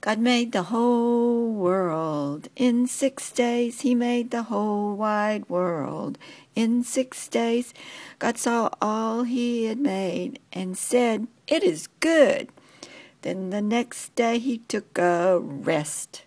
God made the whole world. In six days he made the whole wide world. In six days God saw all he had made and said, It is good. Then the next day he took a rest.